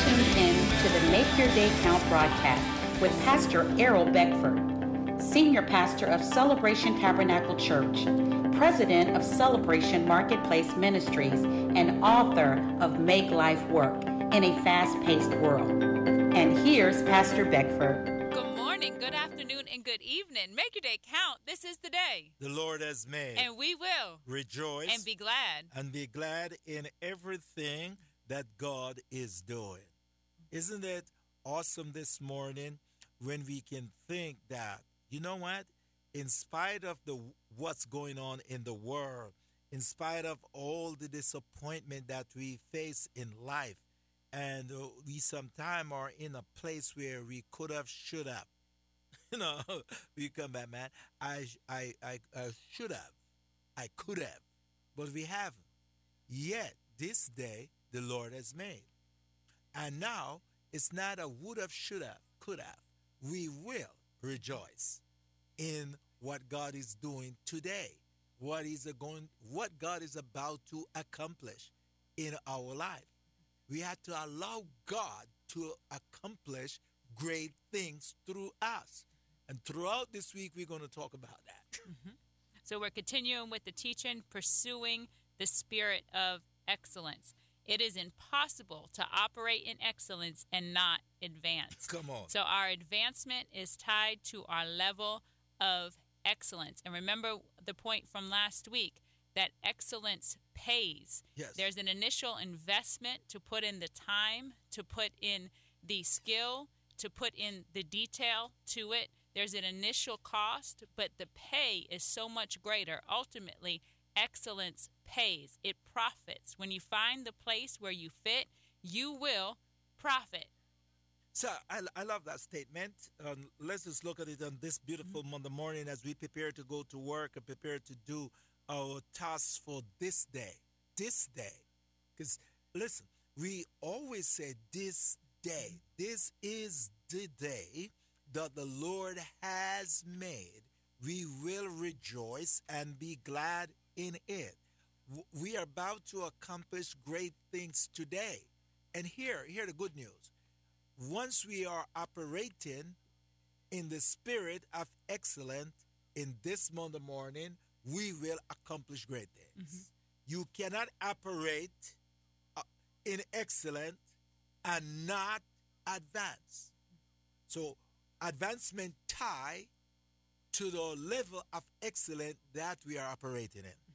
tuned in to the Make Your Day Count broadcast with Pastor Errol Beckford, Senior Pastor of Celebration Tabernacle Church, President of Celebration Marketplace Ministries, and author of Make Life Work in a Fast Paced World. And here's Pastor Beckford. Good morning, good afternoon, and good evening. Make your day count. This is the day. The Lord has made. And we will rejoice and be glad. And be glad in everything that God is doing. Isn't it awesome this morning when we can think that, you know what? In spite of the what's going on in the world, in spite of all the disappointment that we face in life, and uh, we sometimes are in a place where we could have, should have. you know, we come back, man. I, I, I, I should have, I could have, but we haven't. Yet this day the Lord has made. And now it's not a would have, should have, could have. We will rejoice in what God is doing today, what is going, what God is about to accomplish in our life. We have to allow God to accomplish great things through us. And throughout this week, we're going to talk about that. Mm-hmm. So we're continuing with the teaching, pursuing the spirit of excellence. It is impossible to operate in excellence and not advance. Come on. So our advancement is tied to our level of excellence. And remember the point from last week that excellence pays. Yes. There's an initial investment to put in the time, to put in the skill, to put in the detail to it. There's an initial cost, but the pay is so much greater. Ultimately, excellence pays, it profits. When you find the place where you fit, you will profit. So I, I love that statement. Um, let's just look at it on this beautiful mm-hmm. Monday morning as we prepare to go to work and prepare to do our tasks for this day. This day. Because listen, we always say this day. This is the day that the Lord has made. We will rejoice and be glad in it. We are about to accomplish great things today. And here, here the good news. Once we are operating in the spirit of excellence in this Monday morning, we will accomplish great things. Mm-hmm. You cannot operate uh, in excellence and not advance. So advancement tie to the level of excellence that we are operating in.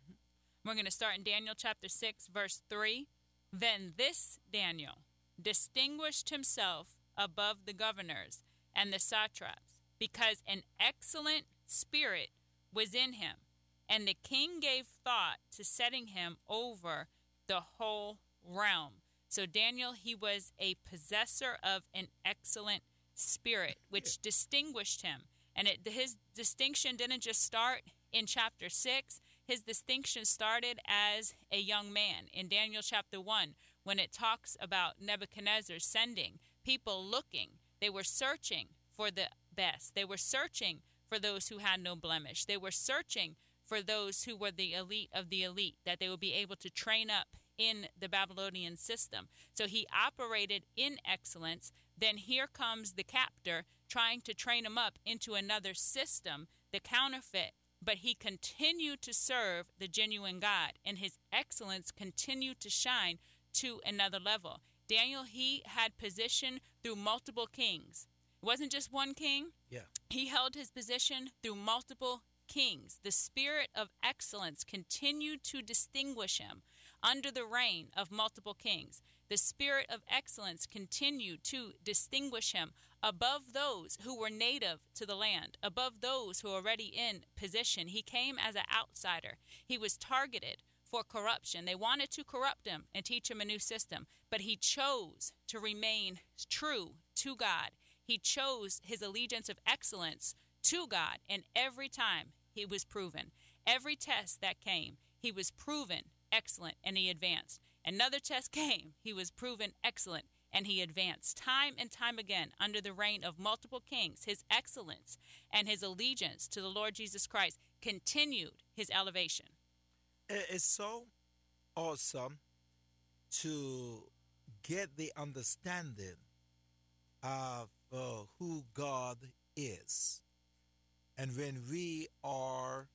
We're going to start in Daniel chapter 6, verse 3. Then this Daniel distinguished himself above the governors and the satraps, because an excellent spirit was in him, and the king gave thought to setting him over the whole realm. So Daniel, he was a possessor of an excellent spirit, which distinguished him. And it, his distinction didn't just start in chapter 6, his distinction started as a young man in Daniel chapter 1 when it talks about Nebuchadnezzar sending people looking. They were searching for the best, they were searching for those who had no blemish, they were searching for those who were the elite of the elite, that they would be able to train up in the Babylonian system. So he operated in excellence. Then here comes the captor trying to train him up into another system, the counterfeit but he continued to serve the genuine God, and his excellence continued to shine to another level. Daniel, he had position through multiple kings. It wasn't just one king. Yeah. He held his position through multiple kings. The spirit of excellence continued to distinguish him under the reign of multiple kings. The spirit of excellence continued to distinguish him above those who were native to the land, above those who were already in position. He came as an outsider. He was targeted for corruption. They wanted to corrupt him and teach him a new system, but he chose to remain true to God. He chose his allegiance of excellence to God, and every time he was proven. Every test that came, he was proven excellent and he advanced. Another test came, he was proven excellent and he advanced time and time again under the reign of multiple kings. His excellence and his allegiance to the Lord Jesus Christ continued his elevation. It's so awesome to get the understanding of uh, who God is. And when we are,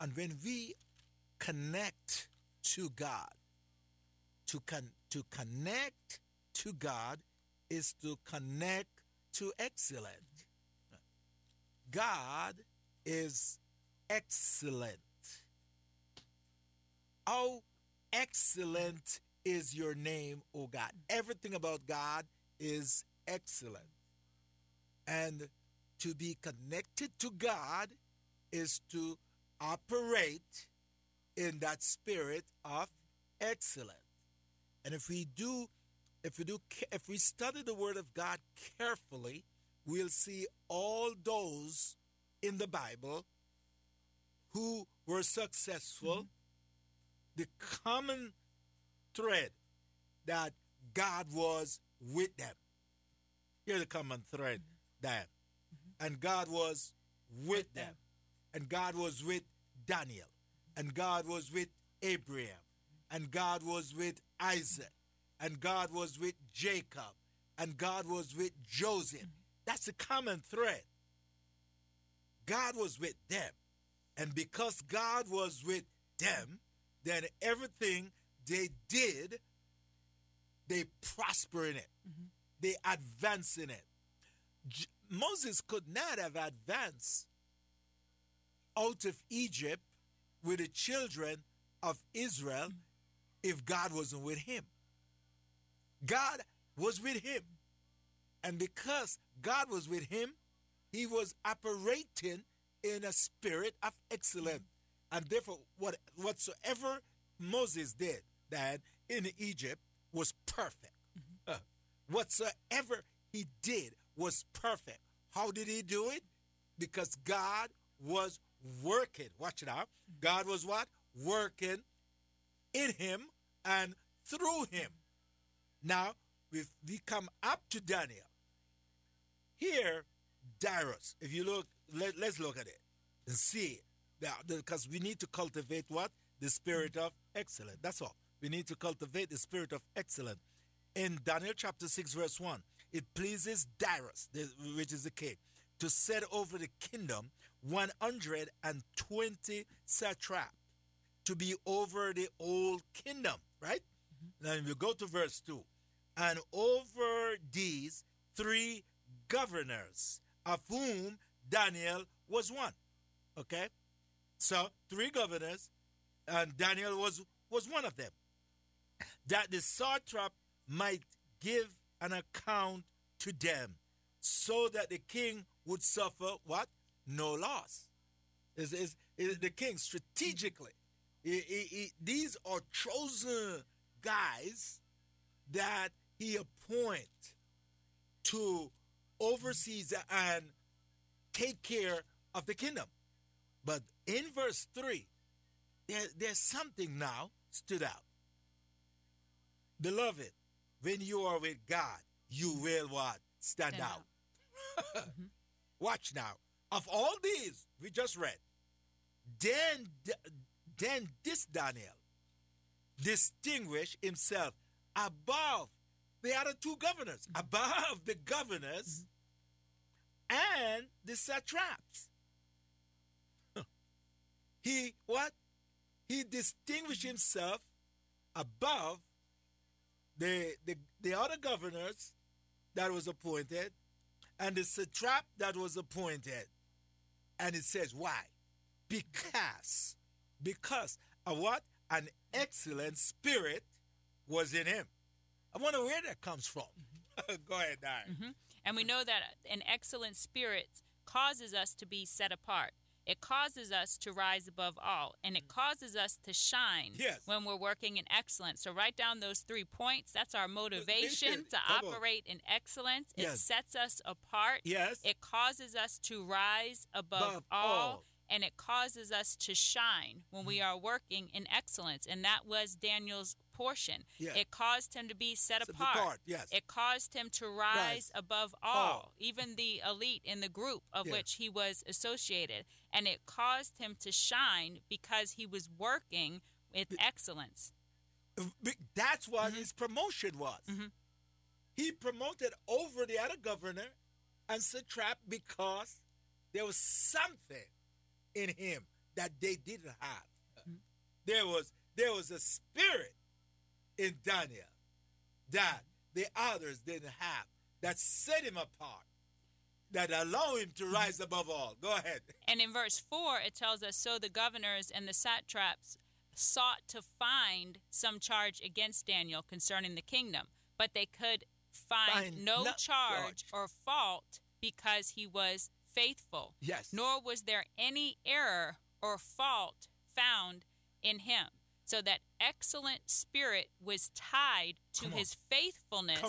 and when we connect to God, to, con- to connect to God is to connect to excellent. God is excellent. How excellent is your name, O God? Everything about God is excellent. And to be connected to God is to operate in that spirit of excellence. And if we do if we do if we study the word of God carefully, we'll see all those in the Bible who were successful. Mm-hmm. The common thread that God was with them. Here's the common thread mm-hmm. that. Mm-hmm. And God was with them. And God was with Daniel. And God was with Abraham. And God was with Isaac and God was with Jacob, and God was with Joseph. That's a common thread. God was with them. And because God was with them, then everything they did, they prosper in it. Mm-hmm. They advance in it. J- Moses could not have advanced out of Egypt with the children of Israel if God wasn't with him. God was with him. And because God was with him, he was operating in a spirit of excellence. And therefore, what, whatsoever Moses did that in Egypt was perfect. Mm-hmm. Uh, whatsoever he did was perfect. How did he do it? Because God was working. Watch it out. God was what? Working in him and through him. Now, we we come up to Daniel. Here, Darius, if you look, let, let's look at it and see. Because we need to cultivate what? The spirit of excellence. That's all. We need to cultivate the spirit of excellence. In Daniel chapter 6, verse 1, it pleases Darius, which is the king, to set over the kingdom 120 satraps to be over the old kingdom, right? Mm-hmm. Now, if you go to verse 2, and over these three governors, of whom Daniel was one. Okay? So, three governors, and Daniel was, was one of them. That the satrap might give an account to them, so that the king would suffer what? No loss. Is, is, is the king strategically? He, he, he, these are chosen guys that he appoint to oversee and take care of the kingdom. But in verse 3, there, there's something now stood out. Beloved, when you are with God, you will what? Stand, Stand out. out. mm-hmm. Watch now. Of all these we just read, then, then this Daniel distinguished himself above the other two governors, mm-hmm. above the governors mm-hmm. and the satraps. He what? He distinguished himself above the, the, the other governors that was appointed and the satrap that was appointed. And it says, why? Because, because of what? An excellent spirit was in him. I wonder where that comes from. Go ahead, Diane. Mm-hmm. And we know that an excellent spirit causes us to be set apart. It causes us to rise above all, and it mm. causes us to shine yes. when we're working in excellence. So, write down those three points. That's our motivation to Come operate on. in excellence. Yes. It sets us apart. Yes. It causes us to rise above, above all. all and it causes us to shine when we mm. are working in excellence. And that was Daniel's portion. Yeah. It caused him to be set, set apart. apart. Yes. It caused him to rise above all, even the elite in the group of yeah. which he was associated. And it caused him to shine because he was working with excellence. That's what mm-hmm. his promotion was. Mm-hmm. He promoted over the other governor and satrap because there was something in him that they didn't have. Mm-hmm. There was there was a spirit in Daniel that the others didn't have that set him apart that allow him to rise above all. Go ahead. And in verse 4, it tells us So the governors and the satraps sought to find some charge against Daniel concerning the kingdom, but they could find, find no, charge, charge or fault because he was faithful. Yes. Nor was there any error or fault found in him. So that excellent spirit was tied to his faithfulness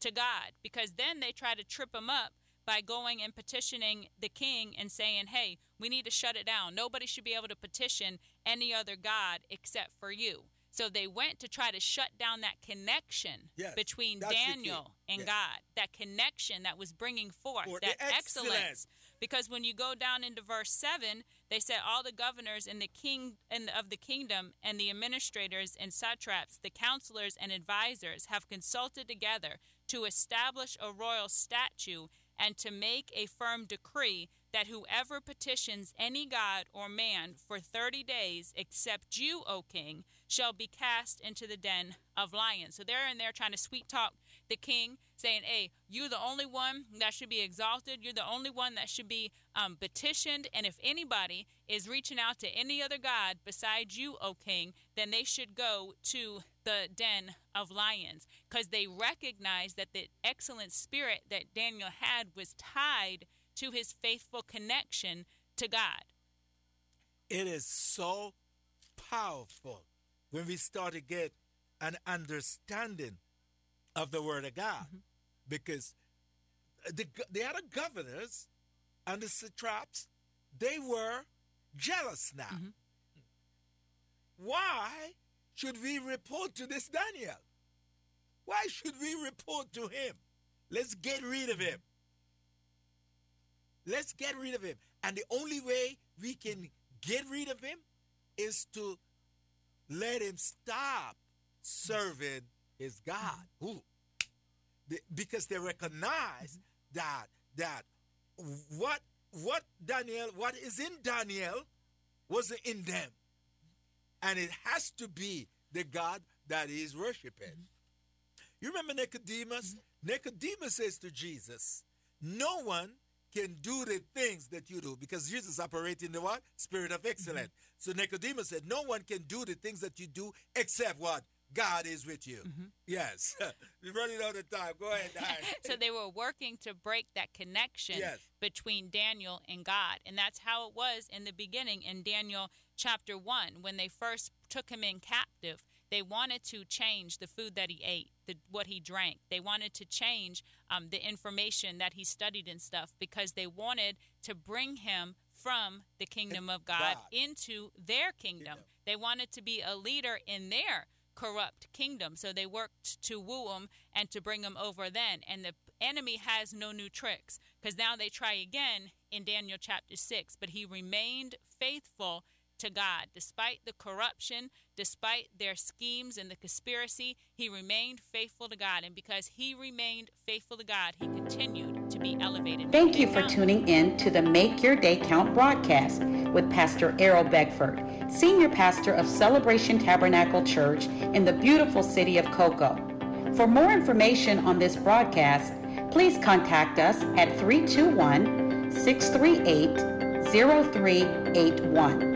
to God. Because then they try to trip him up by going and petitioning the king and saying, hey, we need to shut it down. Nobody should be able to petition any other God except for you. So they went to try to shut down that connection yes, between Daniel and yes. God, that connection that was bringing forth For that excellence. excellence. Because when you go down into verse 7, they said all the governors and the king and of the kingdom and the administrators and satraps, the counselors and advisors have consulted together to establish a royal statute and to make a firm decree that whoever petitions any god or man for thirty days, except you, O king, shall be cast into the den of lions. So they're in there trying to sweet talk the king, saying, Hey, you're the only one that should be exalted. You're the only one that should be um, petitioned. And if anybody is reaching out to any other God besides you, O king, then they should go to the den of lions because they recognize that the excellent spirit that Daniel had was tied to his faithful connection to God. It is so powerful when we start to get an understanding of the Word of God. Mm-hmm. Because the, the other governors and the satraps, they were jealous now. Mm-hmm. Why should we report to this Daniel? Why should we report to him? Let's get rid of him. Let's get rid of him. And the only way we can get rid of him is to let him stop serving his God. Ooh. because they recognize that that what what Daniel, what is in Daniel wasn't in them. And it has to be the God that is worshiping. You remember Nicodemus? Nicodemus says to Jesus, No one can do the things that you do because Jesus operating the what? Spirit of excellence. Mm-hmm. So Nicodemus said, No one can do the things that you do except what? God is with you. Mm-hmm. Yes. We're running out of time. Go ahead. so they were working to break that connection yes. between Daniel and God. And that's how it was in the beginning in Daniel chapter 1 when they first took him in captive. They wanted to change the food that he ate, the, what he drank. They wanted to change um, the information that he studied and stuff because they wanted to bring him from the kingdom of God, God. into their kingdom. kingdom. They wanted to be a leader in their corrupt kingdom. So they worked to woo him and to bring him over then. And the enemy has no new tricks because now they try again in Daniel chapter 6. But he remained faithful to God. Despite the corruption, despite their schemes and the conspiracy, he remained faithful to God. And because he remained faithful to God, he continued to be elevated. Thank you for tuning in to the Make Your Day Count broadcast with Pastor Errol Beckford, Senior Pastor of Celebration Tabernacle Church in the beautiful city of Cocoa. For more information on this broadcast, please contact us at 321 638 0381.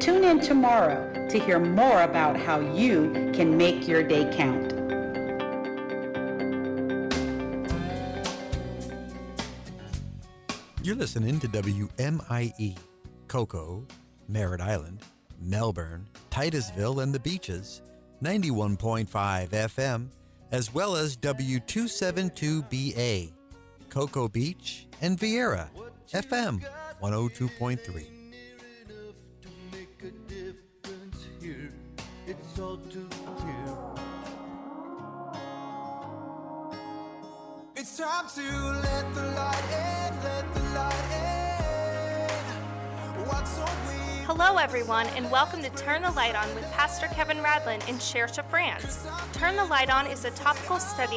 Tune in tomorrow to hear more about how you can make your day count. You're listening to WMIE, Cocoa, Merritt Island, Melbourne, Titusville, and the Beaches, 91.5 FM, as well as W272BA, Cocoa Beach, and Viera, FM 102.3. too clear. It's time to let the light in, let the light in. Hello, everyone, and welcome to Turn the Light On with Pastor Kevin Radlin in Cherche, France. Turn the Light On is a topical study